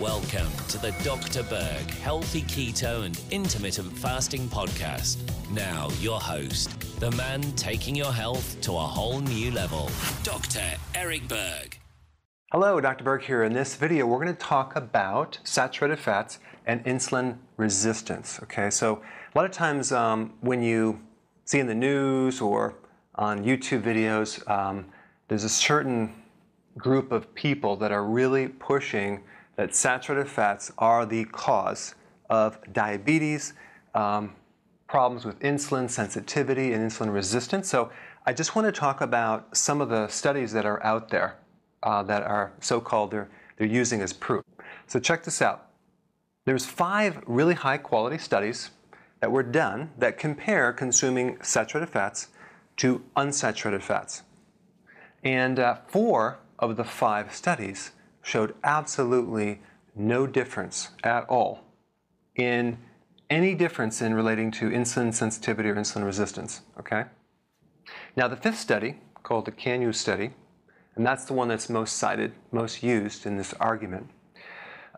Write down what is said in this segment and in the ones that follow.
Welcome to the Dr. Berg Healthy Keto and Intermittent Fasting Podcast. Now, your host, the man taking your health to a whole new level, Dr. Eric Berg. Hello, Dr. Berg here. In this video, we're going to talk about saturated fats and insulin resistance. Okay, so a lot of times um, when you see in the news or on YouTube videos, um, there's a certain group of people that are really pushing that saturated fats are the cause of diabetes, um, problems with insulin sensitivity and insulin resistance. So I just want to talk about some of the studies that are out there uh, that are so-called, they're, they're using as proof. So check this out. There's five really high quality studies that were done that compare consuming saturated fats to unsaturated fats. And uh, four of the five studies showed absolutely no difference at all in any difference in relating to insulin sensitivity or insulin resistance. Okay? Now, the fifth study, called the KANWU study, and that's the one that's most cited, most used in this argument.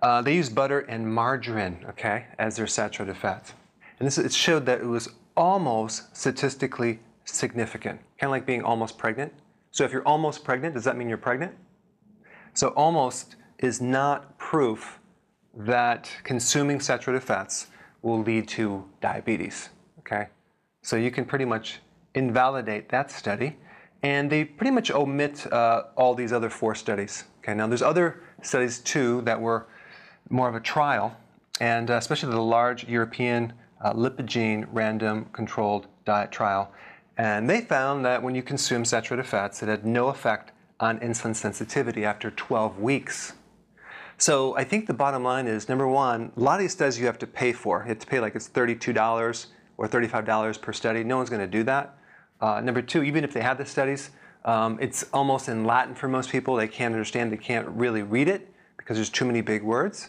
Uh, they used butter and margarine, okay, as their saturated fats. And this it showed that it was almost statistically significant, kind of like being almost pregnant. So if you're almost pregnant, does that mean you're pregnant? So almost is not proof that consuming saturated fats will lead to diabetes. Okay, so you can pretty much invalidate that study, and they pretty much omit uh, all these other four studies. Okay, now there's other studies too that were more of a trial, and uh, especially the large European uh, Lipogene random controlled diet trial, and they found that when you consume saturated fats, it had no effect on insulin sensitivity after 12 weeks. So I think the bottom line is number one, a lot of these studies you have to pay for. You have to pay like it's $32 or $35 per study. No one's going to do that. Uh, number two, even if they have the studies, um, it's almost in Latin for most people. They can't understand, they can't really read it because there's too many big words.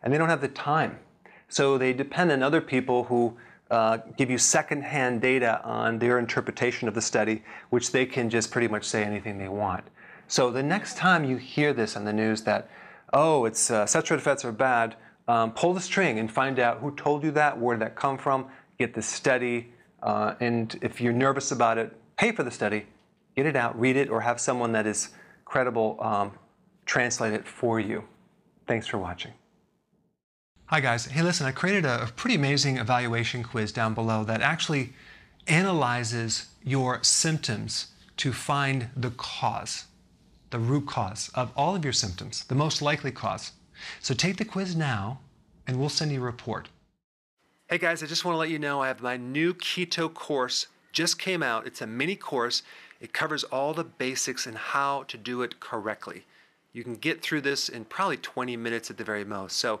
And they don't have the time. So they depend on other people who uh, give you secondhand data on their interpretation of the study, which they can just pretty much say anything they want. So the next time you hear this on the news that, oh, it's uh, saturated fats are bad, um, pull the string and find out who told you that, where did that come from, get the study, uh, and if you're nervous about it, pay for the study, get it out, read it, or have someone that is credible um, translate it for you. Thanks for watching. Hi guys. Hey, listen, I created a pretty amazing evaluation quiz down below that actually analyzes your symptoms to find the cause the root cause of all of your symptoms, the most likely cause. So take the quiz now, and we'll send you a report. Hey guys, I just want to let you know I have my new keto course just came out. It's a mini course. It covers all the basics and how to do it correctly. You can get through this in probably 20 minutes at the very most. So